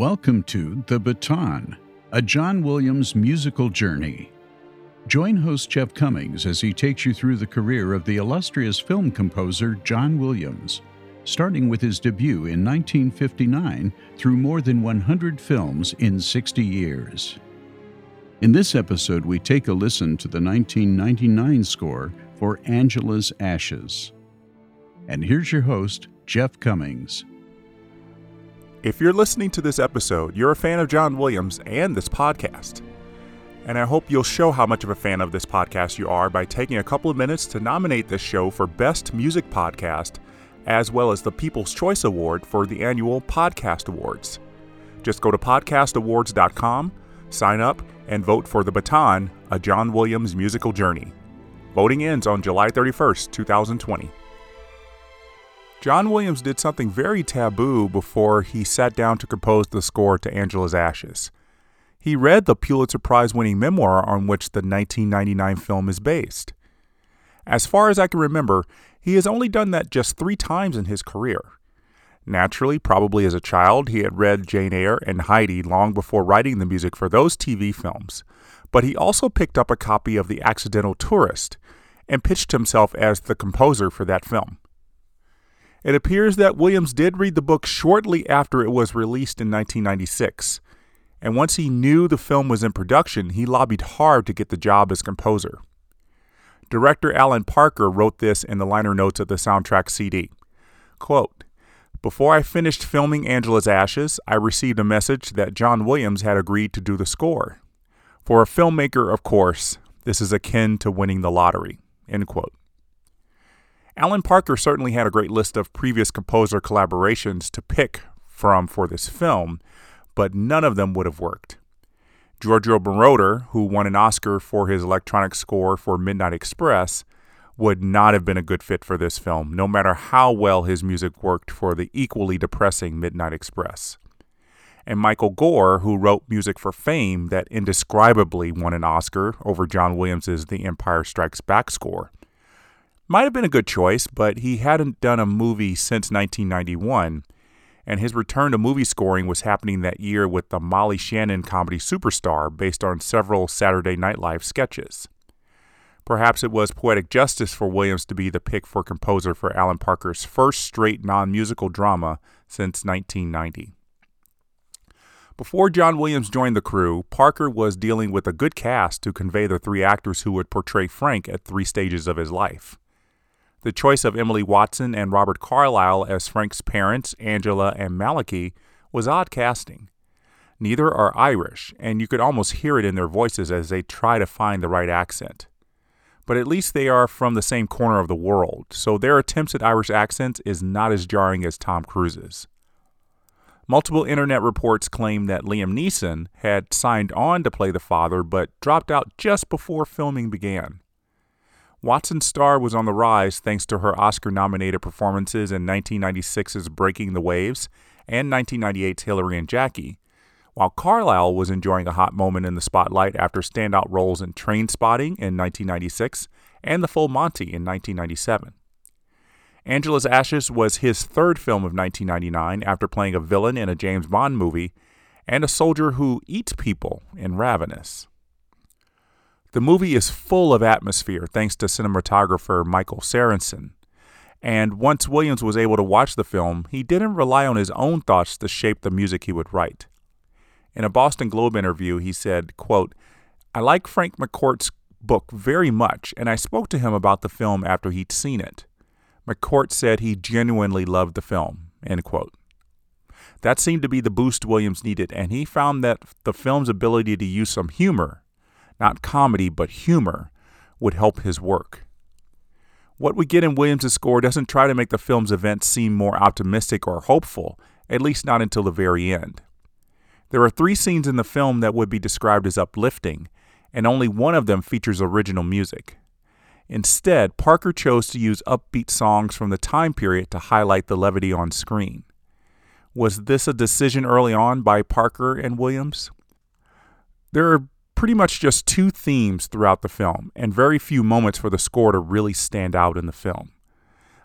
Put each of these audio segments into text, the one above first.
Welcome to The Baton, a John Williams musical journey. Join host Jeff Commings as he takes you through the career of the illustrious film composer John Williams, starting with his debut in 1959 through more than 100 films in 60 years. In this episode, we take a listen to the 1999 score for Angela's Ashes. And here's your host, Jeff Commings. If you're listening to this episode, you're a fan of John Williams and this podcast. And I hope you'll show how much of a fan of this podcast you are by taking a couple of minutes to nominate this show for Best Music Podcast, as well as the People's Choice Award for the annual Podcast Awards. Just go to podcastawards.com, sign up, and vote for The Baton, a John Williams musical journey. Voting ends on July 31st, 2020. John Williams did something very taboo before he sat down to compose the score to Angela's Ashes. He read the Pulitzer Prize winning memoir on which the 1999 film is based. As far as I can remember, he has only done that just three times in his career. Naturally, probably as a child, he had read Jane Eyre and Heidi long before writing the music for those TV films, but he also picked up a copy of The Accidental Tourist and pitched himself as the composer for that film. It appears that Williams did read the book shortly after it was released in 1996, and once he knew the film was in production, he lobbied hard to get the job as composer. Director Alan Parker wrote this in the liner notes of the soundtrack CD. Quote, Before I finished filming Angela's Ashes, I received a message that John Williams had agreed to do the score. For a filmmaker, of course, this is akin to winning the lottery. End quote. Alan Parker certainly had a great list of previous composer collaborations to pick from for this film, but none of them would have worked. Giorgio Moroder, who won an Oscar for his electronic score for Midnight Express, would not have been a good fit for this film, no matter how well his music worked for the equally depressing Midnight Express. And Michael Gore, who wrote music for Fame that indescribably won an Oscar over John Williams's The Empire Strikes Back score, might have been a good choice, but he hadn't done a movie since 1991, and his return to movie scoring was happening that year with the Molly Shannon comedy Superstar, based on several Saturday Night Live sketches. Perhaps it was poetic justice for Williams to be the pick for composer for Alan Parker's first straight non musical drama since 1990. Before John Williams joined the crew, Parker was dealing with a good cast to convey the three actors who would portray Frank at three stages of his life. The choice of Emily Watson and Robert Carlyle as Frank's parents, Angela and Malachy, was odd casting. Neither are Irish, and you could almost hear it in their voices as they try to find the right accent. But at least they are from the same corner of the world, so their attempts at Irish accents is not as jarring as Tom Cruise's. Multiple internet reports claim that Liam Neeson had signed on to play the father but dropped out just before filming began. Watson's star was on the rise thanks to her Oscar nominated performances in 1996's Breaking the Waves and 1998's Hilary and Jackie, while Carlyle was enjoying a hot moment in the spotlight after standout roles in Trainspotting in 1996 and The Full Monty in 1997. Angela's Ashes was his third film of 1999 after playing a villain in a James Bond movie and a soldier who eats people in Ravenous. The movie is full of atmosphere thanks to cinematographer Michael Seresin. And once Williams was able to watch the film, he didn't rely on his own thoughts to shape the music he would write. In a Boston Globe interview, he said, quote, I like Frank McCourt's book very much, and I spoke to him about the film after he'd seen it. McCourt said he genuinely loved the film, end quote. That seemed to be the boost Williams needed, and he found that the film's ability to use some humor not comedy, but humor, would help his work. What we get in Williams' score doesn't try to make the film's events seem more optimistic or hopeful, at least not until the very end. There are three scenes in the film that would be described as uplifting, and only one of them features original music. Instead, Parker chose to use upbeat songs from the time period to highlight the levity on screen. Was this a decision early on by Parker and Williams? There are pretty much just two themes throughout the film, and very few moments for the score to really stand out in the film.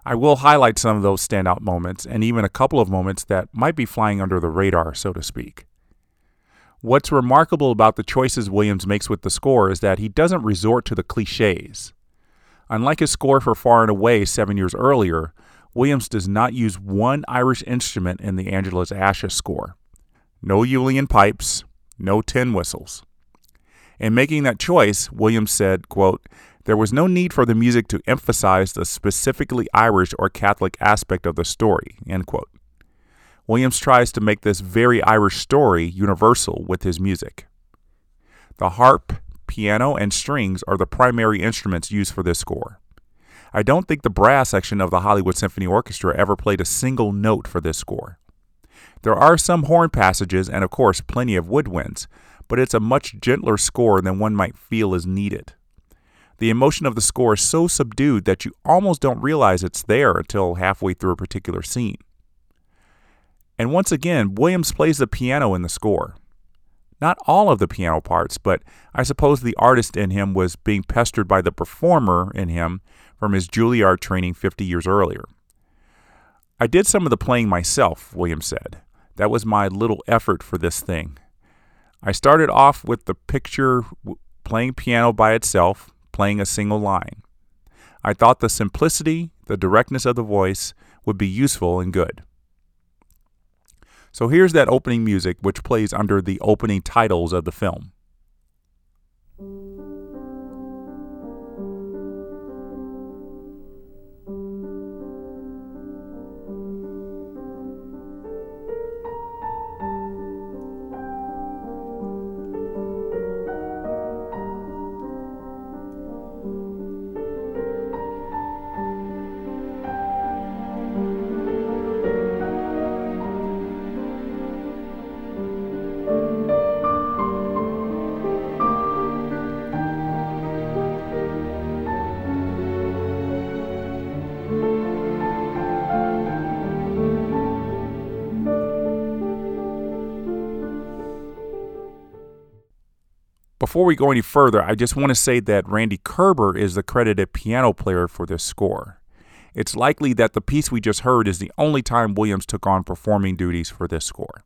I will highlight some of those standout moments and even a couple of moments that might be flying under the radar, so to speak. What's remarkable about the choices Williams makes with the score is that he doesn't resort to the cliches. Unlike his score for Far and Away seven years earlier, Williams does not use one Irish instrument in the Angela's Ashes score. No Uilleann pipes, no tin whistles. In making that choice, Williams said, quote, there was no need for the music to emphasize the specifically Irish or Catholic aspect of the story. End quote. Williams tries to make this very Irish story universal with his music. The harp, piano, and strings are the primary instruments used for this score. I don't think the brass section of the Hollywood Symphony Orchestra ever played a single note for this score. There are some horn passages and, of course, plenty of woodwinds, but it's a much gentler score than one might feel is needed. The emotion of the score is so subdued that you almost don't realize it's there until halfway through a particular scene. And once again, Williams plays the piano in the score. Not all of the piano parts, but I suppose the artist in him was being pestered by the performer in him from his Juilliard training 50 years earlier. I did some of the playing myself, Williams said. That was my little effort for this thing. I started off with the picture playing piano by itself, playing a single line. I thought the simplicity, the directness of the voice would be useful and good. So here's that opening music, which plays under the opening titles of the film. Before we go any further, I just want to say that Randy Kerber is the credited piano player for this score. It's likely that the piece we just heard is the only time Williams took on performing duties for this score.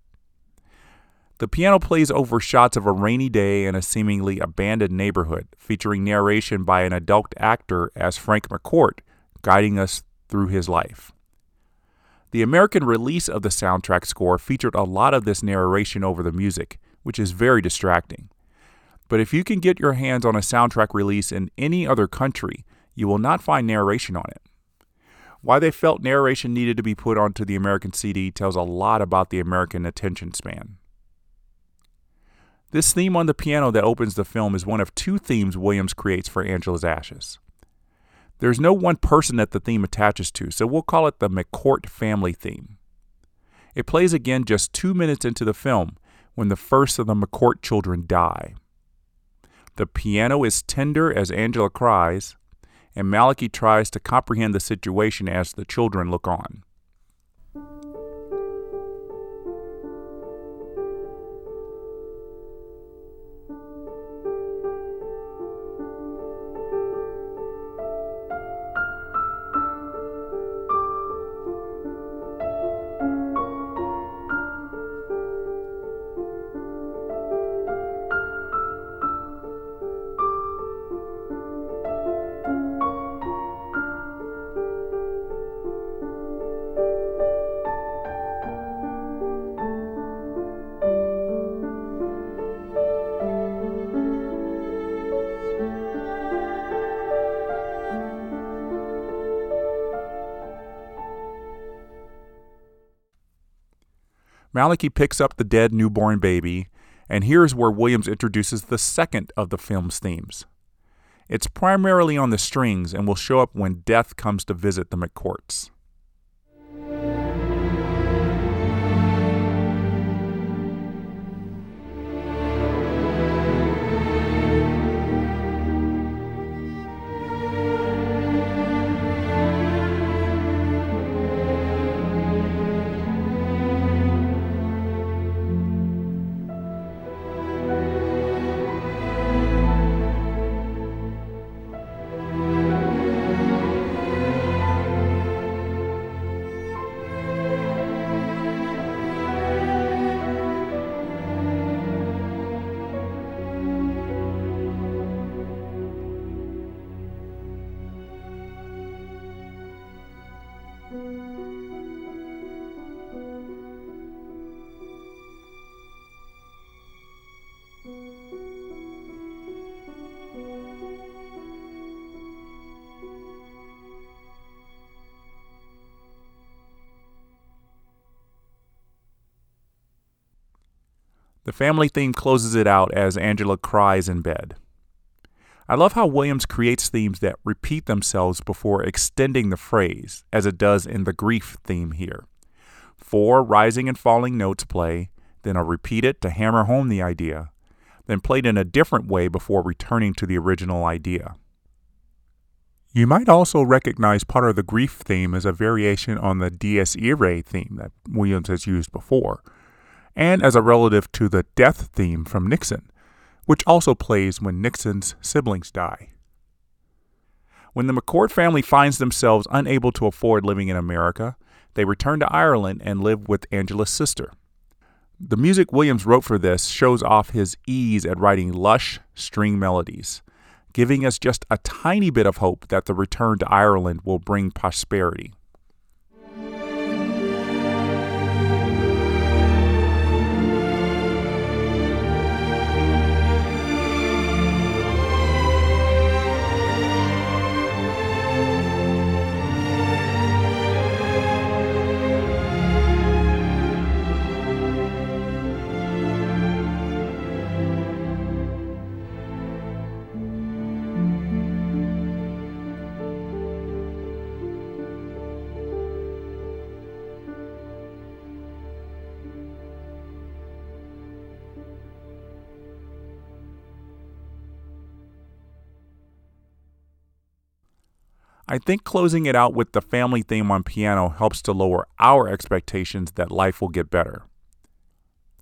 The piano plays over shots of a rainy day in a seemingly abandoned neighborhood, featuring narration by an adult actor as Frank McCourt, guiding us through his life. The American release of the soundtrack score featured a lot of this narration over the music, which is very distracting. But if you can get your hands on a soundtrack release in any other country, you will not find narration on it. Why they felt narration needed to be put onto the American CD tells a lot about the American attention span. This theme on the piano that opens the film is one of two themes Williams creates for Angela's Ashes. There's no one person that the theme attaches to, so we'll call it the McCourt family theme. It plays again just two minutes into the film when the first of the McCourt children die. The piano is tender as Angela cries, and Malachy tries to comprehend the situation as the children look on. Malachy picks up the dead newborn baby, and here's where Williams introduces the second of the film's themes. It's primarily on the strings and will show up when death comes to visit the McCourts. The family theme closes it out as Angela cries in bed. I love how Williams creates themes that repeat themselves before extending the phrase, as it does in the grief theme here. Four rising and falling notes play, then are repeated to hammer home the idea, then played in a different way before returning to the original idea. You might also recognize part of the grief theme as a variation on the Dies Irae theme that Williams has used before, and as a relative to the death theme from Nixon, which also plays when Nixon's siblings die. When the McCourt family finds themselves unable to afford living in America, they return to Ireland and live with Angela's sister. The music Williams wrote for this shows off his ease at writing lush string melodies, giving us just a tiny bit of hope that the return to Ireland will bring prosperity. I think closing it out with the family theme on piano helps to lower our expectations that life will get better.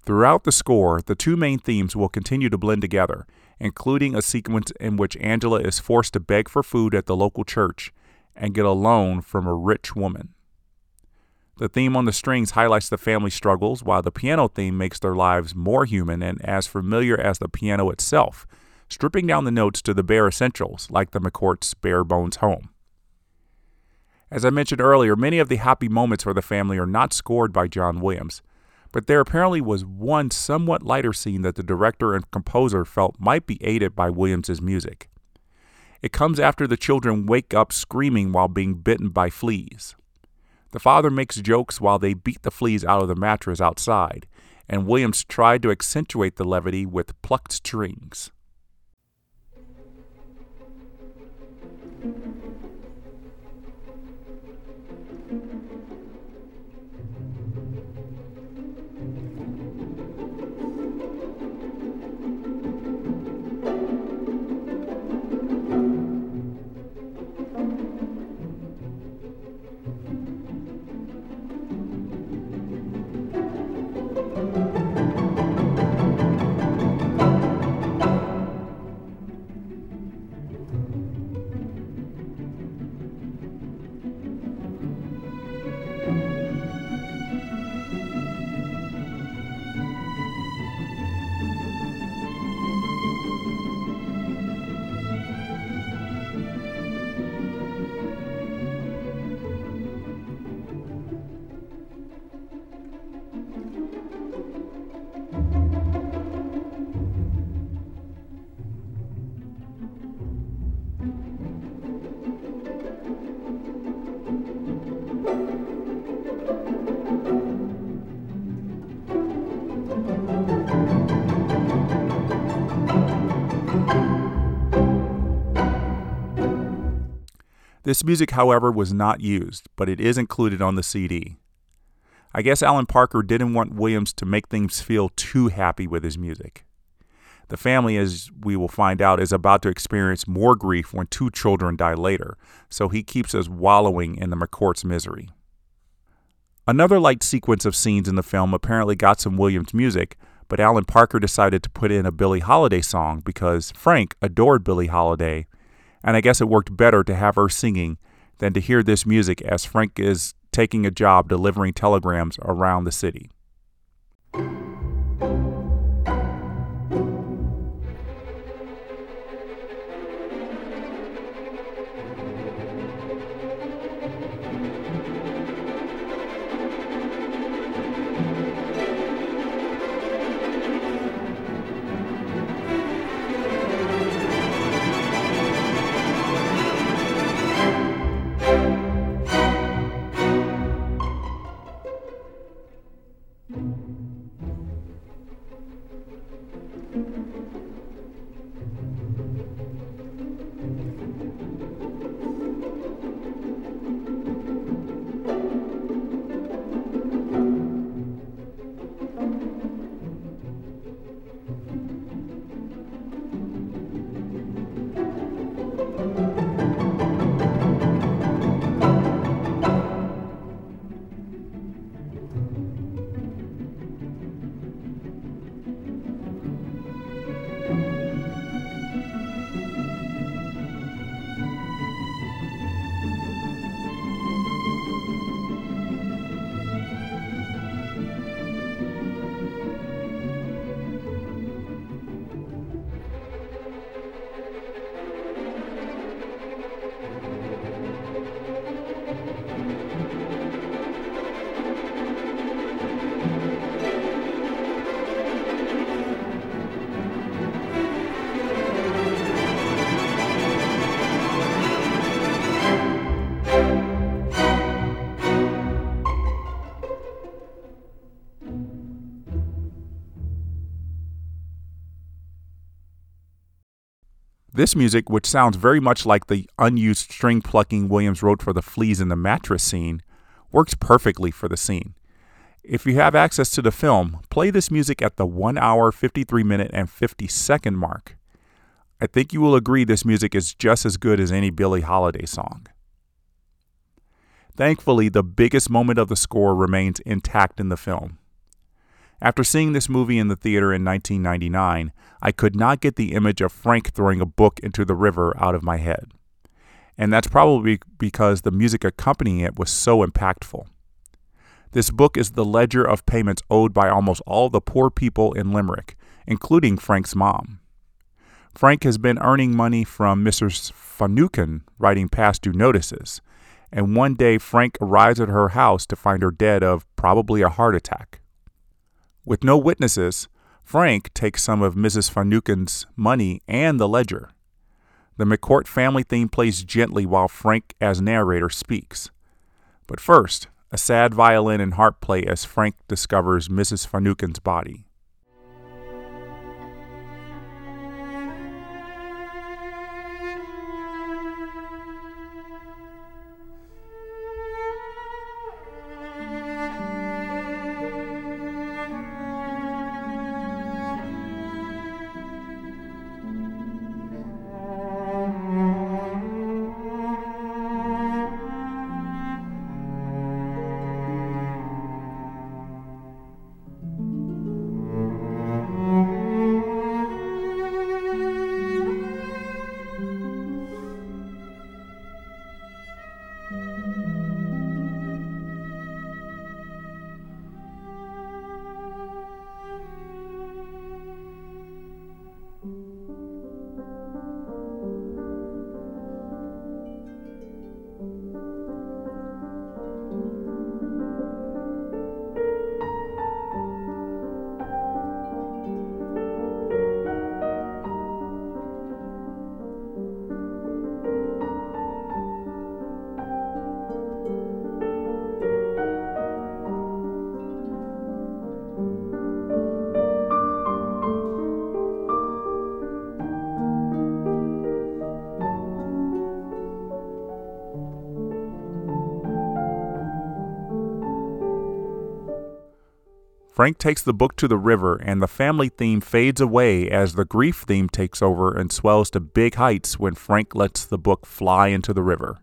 Throughout the score, the two main themes will continue to blend together, including a sequence in which Angela is forced to beg for food at the local church and get a loan from a rich woman. The theme on the strings highlights the family struggles, while the piano theme makes their lives more human and as familiar as the piano itself, stripping down the notes to the bare essentials, like the McCourt's bare bones home. As I mentioned earlier, many of the happy moments for the family are not scored by John Williams, but there apparently was one somewhat lighter scene that the director and composer felt might be aided by Williams's music. It comes after the children wake up screaming while being bitten by fleas. The father makes jokes while they beat the fleas out of the mattress outside, and Williams tried to accentuate the levity with plucked strings. This music, however, was not used, but it is included on the CD. I guess Alan Parker didn't want Williams to make things feel too happy with his music. The family, as we will find out, is about to experience more grief when two children die later, so he keeps us wallowing in the McCourt's misery. Another light sequence of scenes in the film apparently got some Williams music, but Alan Parker decided to put in a Billie Holiday song because Frank adored Billie Holiday and I guess it worked better to have her singing than to hear this music as Frank is taking a job delivering telegrams around the city. This music, which sounds very much like the unused string plucking Williams wrote for the fleas in the mattress scene, works perfectly for the scene. If you have access to the film, play this music at the 1 hour, 53 minute, and 50 second mark. I think you will agree this music is just as good as any Billie Holiday song. Thankfully, the biggest moment of the score remains intact in the film. After seeing this movie in the theater in 1999, I could not get the image of Frank throwing a book into the river out of my head. And that's probably because the music accompanying it was so impactful. This book is the ledger of payments owed by almost all the poor people in Limerick, including Frank's mom. Frank has been earning money from Mrs. Finucane writing past due notices, and one day Frank arrives at her house to find her dead of probably a heart attack. With no witnesses, Frank takes some of Mrs. Finucane's money and the ledger. The McCourt family theme plays gently while Frank, as narrator, speaks. But first, a sad violin and harp play as Frank discovers Mrs. Finucane's body. Frank takes the book to the river, and the family theme fades away as the grief theme takes over and swells to big heights when Frank lets the book fly into the river.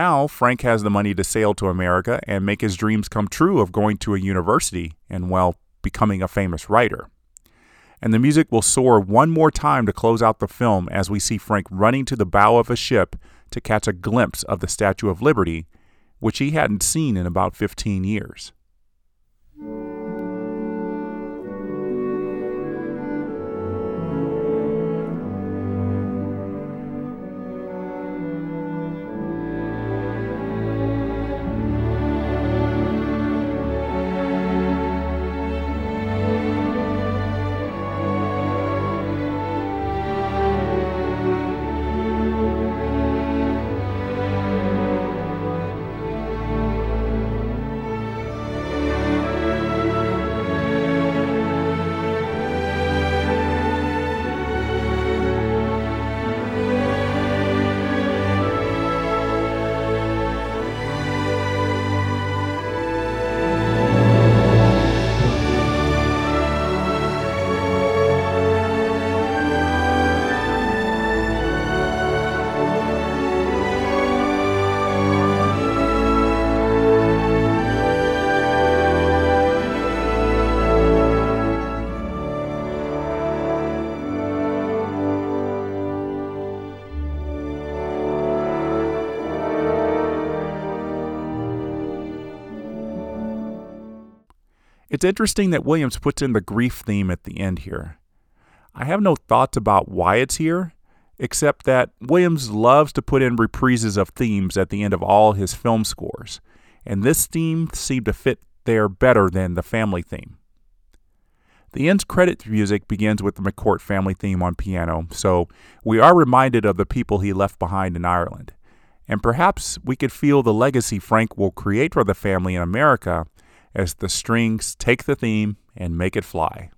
Now, Frank has the money to sail to America and make his dreams come true of going to a university and, well, becoming a famous writer. And the music will soar one more time to close out the film as we see Frank running to the bow of a ship to catch a glimpse of the Statue of Liberty, which he hadn't seen in about 15 years. It's interesting that Williams puts in the grief theme at the end here. I have no thoughts about why it's here, except that Williams loves to put in reprises of themes at the end of all his film scores, and this theme seemed to fit there better than the family theme. The end's credit music begins with the McCourt family theme on piano, so we are reminded of the people he left behind in Ireland. And perhaps we could feel the legacy Frank will create for the family in America as the strings take the theme and make it fly.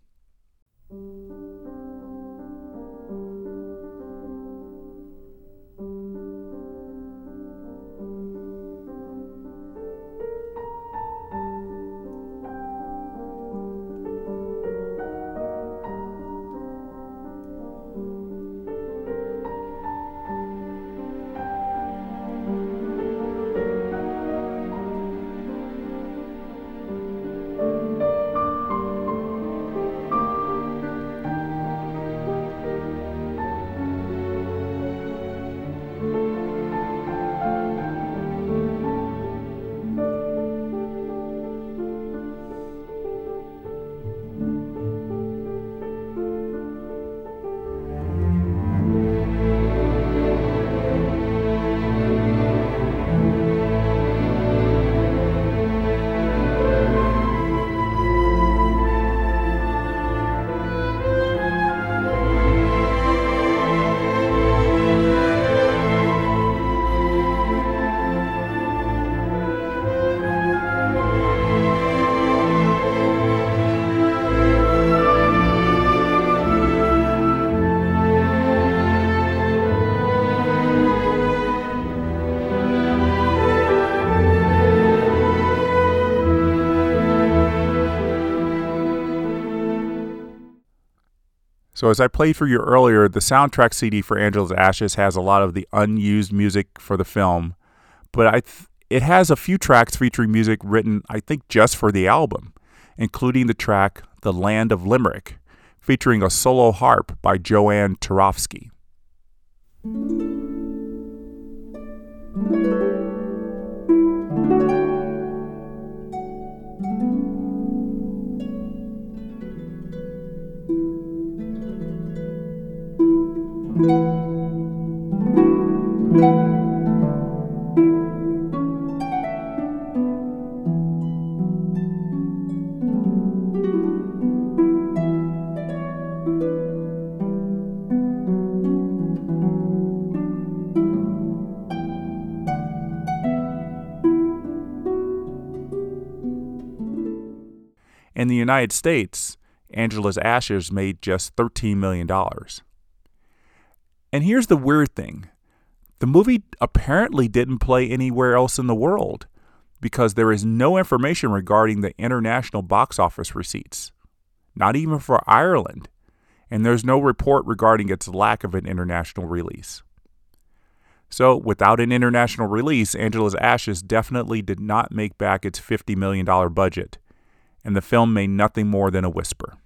So, as I played for you earlier, the soundtrack CD for Angela's Ashes has a lot of the unused music for the film, but I th- it has a few tracks featuring music written, I think, just for the album, including the track The Land of Limerick, featuring a solo harp by Jo Ann Turovsky. In the United States, Angela's Ashes made just $13 million. And here's the weird thing the movie apparently didn't play anywhere else in the world because there is no information regarding the international box office receipts, not even for Ireland, and there's no report regarding its lack of an international release. So, without an international release, Angela's Ashes definitely did not make back its $50 million budget, and the film made nothing more than a whisper.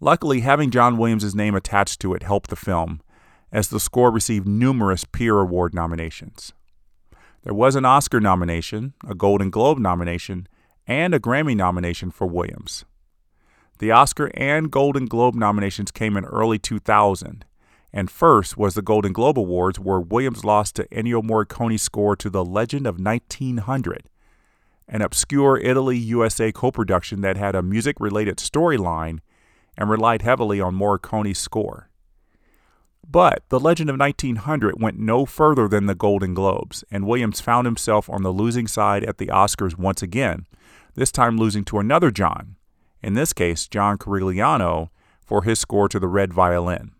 Luckily, having John Williams' name attached to it helped the film, as the score received numerous peer award nominations. There was an Oscar nomination, a Golden Globe nomination, and a Grammy nomination for Williams. The Oscar and Golden Globe nominations came in early 2000, and first was the Golden Globe Awards, where Williams lost to Ennio Morricone's score to The Legend of 1900, an obscure Italy USA co production that had a music related storyline and relied heavily on Morricone's score. But The Legend of 1900 went no further than the Golden Globes, and Williams found himself on the losing side at the Oscars once again, this time losing to another John, in this case, John Corigliano, for his score to the Red Violin.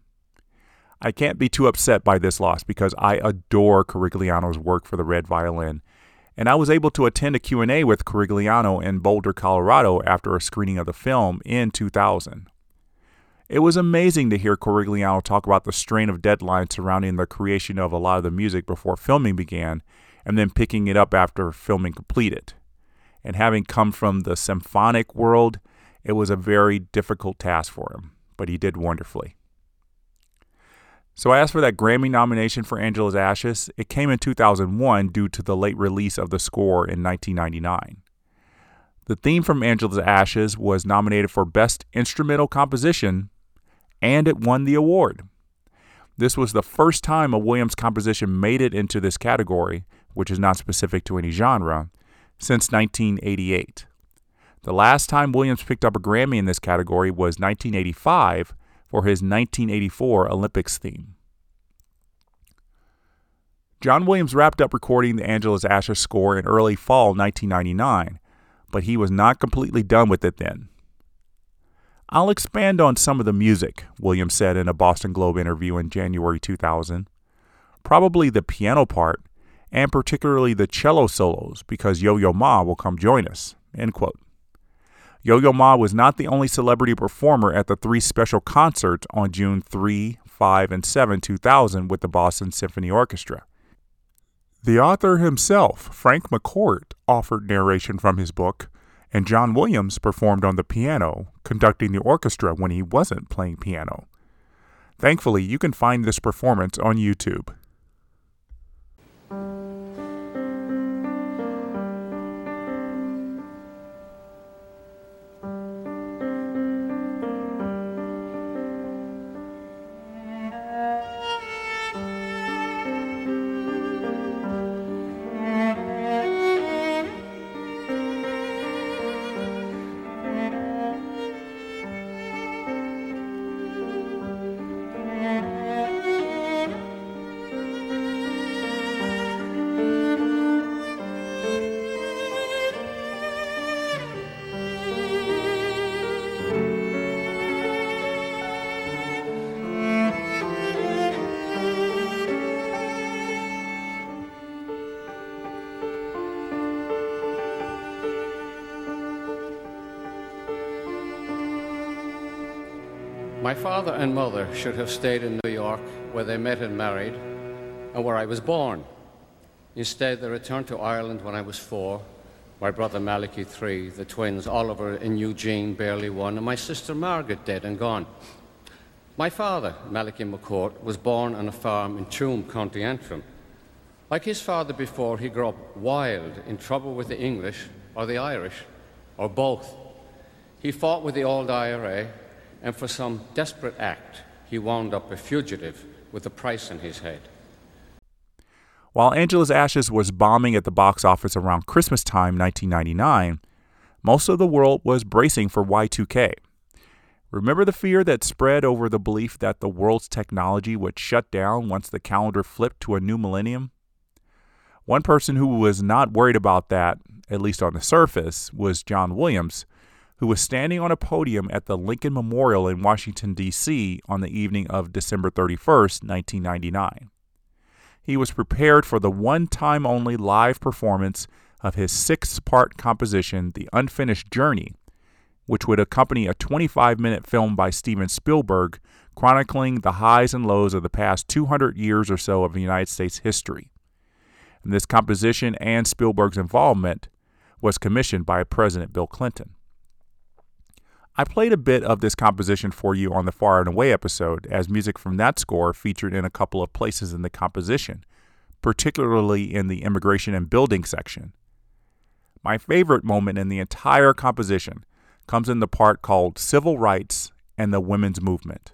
I can't be too upset by this loss because I adore Corigliano's work for the Red Violin, and I was able to attend a Q&A with Corigliano in Boulder, Colorado after a screening of the film in 2000. It was amazing to hear Corigliano talk about the strain of deadlines surrounding the creation of a lot of the music before filming began, and then picking it up after filming completed. And having come from the symphonic world, it was a very difficult task for him, but he did wonderfully. So, as for that Grammy nomination for Angela's Ashes, it came in 2001 due to the late release of the score in 1999. The theme from Angela's Ashes was nominated for Best Instrumental Composition, and it won the award. This was the first time a Williams composition made it into this category, which is not specific to any genre, since 1988. The last time Williams picked up a Grammy in this category was 1985 for his 1984 Olympics theme. John Williams wrapped up recording the Angela's Ashes score in early fall 1999, but he was not completely done with it then. I'll expand on some of the music, Williams said in a Boston Globe interview in January 2000. Probably the piano part, and particularly the cello solos, because Yo Yo Ma will come join us. End quote. Yo Yo Ma was not the only celebrity performer at the three special concerts on June 3, 5, and 7, 2000 with the Boston Symphony Orchestra. The author himself, Frank McCourt, offered narration from his book, and John Williams performed on the piano, conducting the orchestra when he wasn't playing piano. Thankfully, you can find this performance on YouTube. My father and mother should have stayed in New York, where they met and married, and where I was born. Instead, they returned to Ireland when I was four, my brother Malachy three, the twins Oliver and Eugene barely one, and my sister Margaret dead and gone. My father, Malachy McCourt, was born on a farm in Toome, County Antrim. Like his father before, he grew up wild, in trouble with the English or the Irish, or both. He fought with the old IRA and for some desperate act, he wound up a fugitive with a price on his head. While Angela's Ashes was bombing at the box office around Christmas time 1999, most of the world was bracing for Y2K. Remember the fear that spread over the belief that the world's technology would shut down once the calendar flipped to a new millennium? One person who was not worried about that, at least on the surface, was John Williams, who was standing on a podium at the Lincoln Memorial in Washington, D.C. on the evening of December 31, 1999. He was prepared for the one time only live performance of his six part composition, The Unfinished Journey, which would accompany a 25 minute film by Steven Spielberg chronicling the highs and lows of the past 200 years or so of the United States history. And this composition and Spielberg's involvement was commissioned by President Bill Clinton. I played a bit of this composition for you on the Far and Away episode, as music from that score featured in a couple of places in the composition, particularly in the immigration and building section. My favorite moment in the entire composition comes in the part called Civil Rights and the Women's Movement.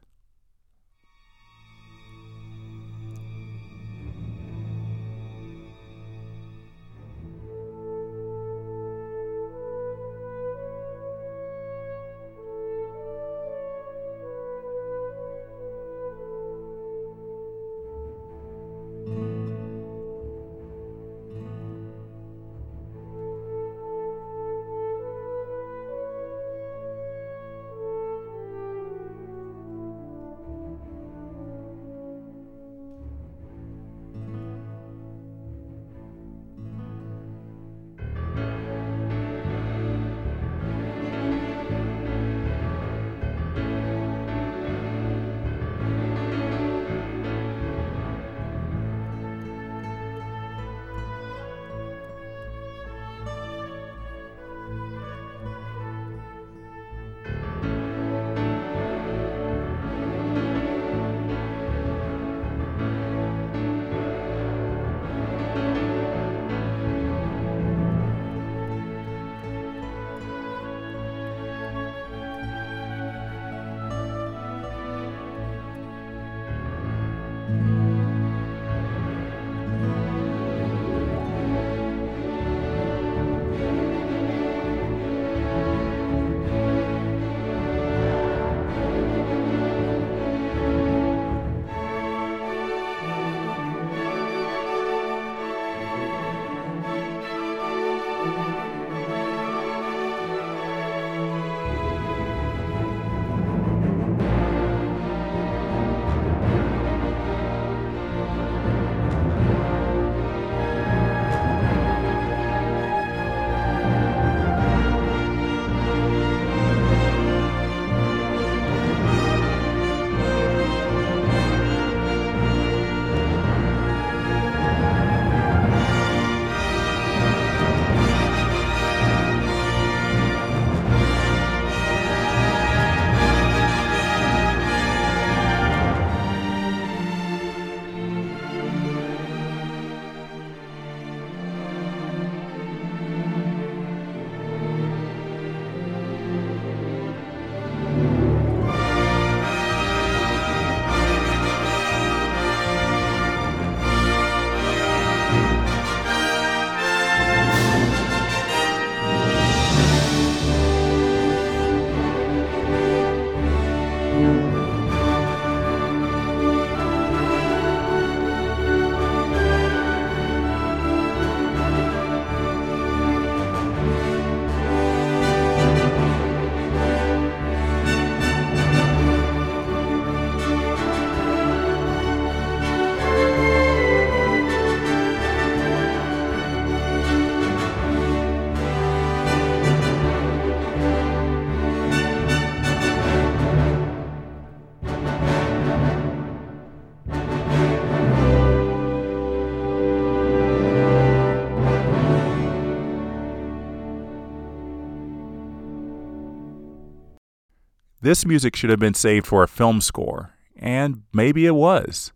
This music should have been saved for a film score, and maybe it was.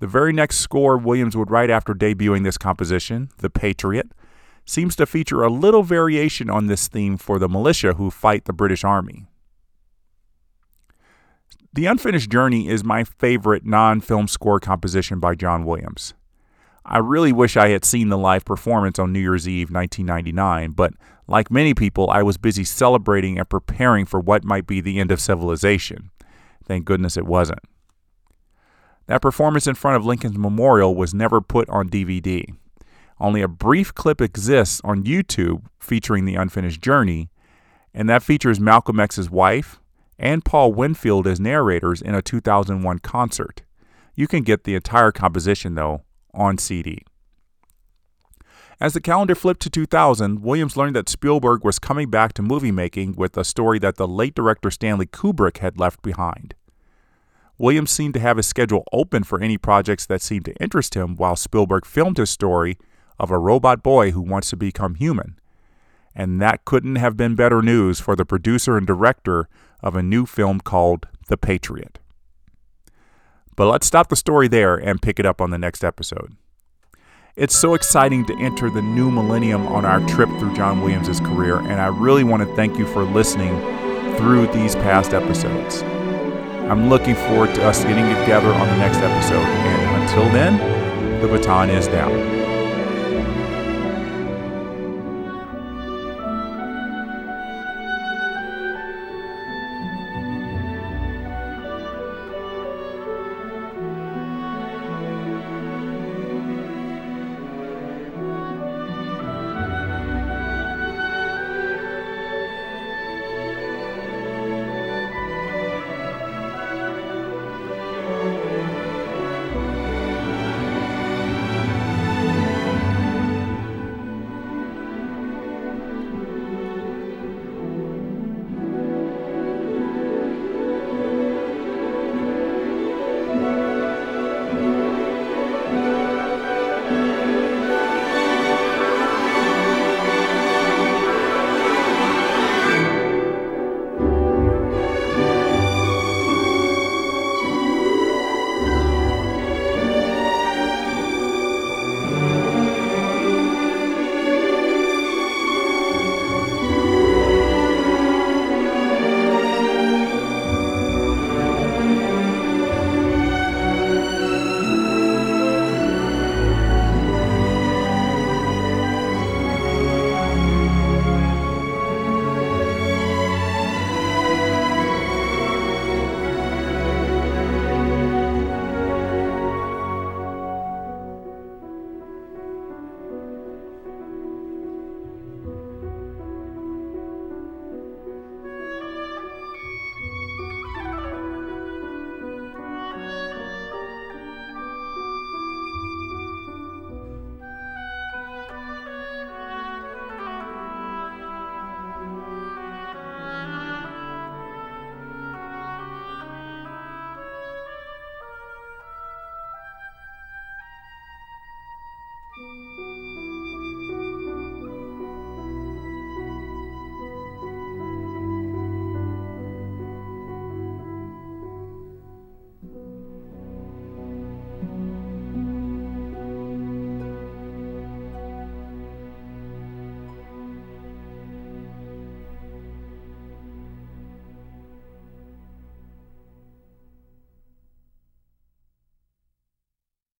The very next score Williams would write after debuting this composition, The Patriot, seems to feature a little variation on this theme for the militia who fight the British Army. The Unfinished Journey is my favorite non film score composition by John Williams. I really wish I had seen the live performance on New Year's Eve 1999, but like many people, I was busy celebrating and preparing for what might be the end of civilization. Thank goodness it wasn't. That performance in front of Lincoln's Memorial was never put on DVD. Only a brief clip exists on YouTube featuring the unfinished journey, and that features Malcolm X's wife and Paul Winfield as narrators in a 2001 concert. You can get the entire composition, though, on CD. As the calendar flipped to 2000, Williams learned that Spielberg was coming back to movie making with a story that the late director Stanley Kubrick had left behind. Williams seemed to have his schedule open for any projects that seemed to interest him while Spielberg filmed his story of a robot boy who wants to become human. And that couldn't have been better news for the producer and director of a new film called The Patriot. But let's stop the story there and pick it up on the next episode. It's so exciting to enter the new millennium on our trip through John Williams' career, and I really want to thank you for listening through these past episodes. I'm looking forward to us getting together on the next episode, and until then, the baton is down.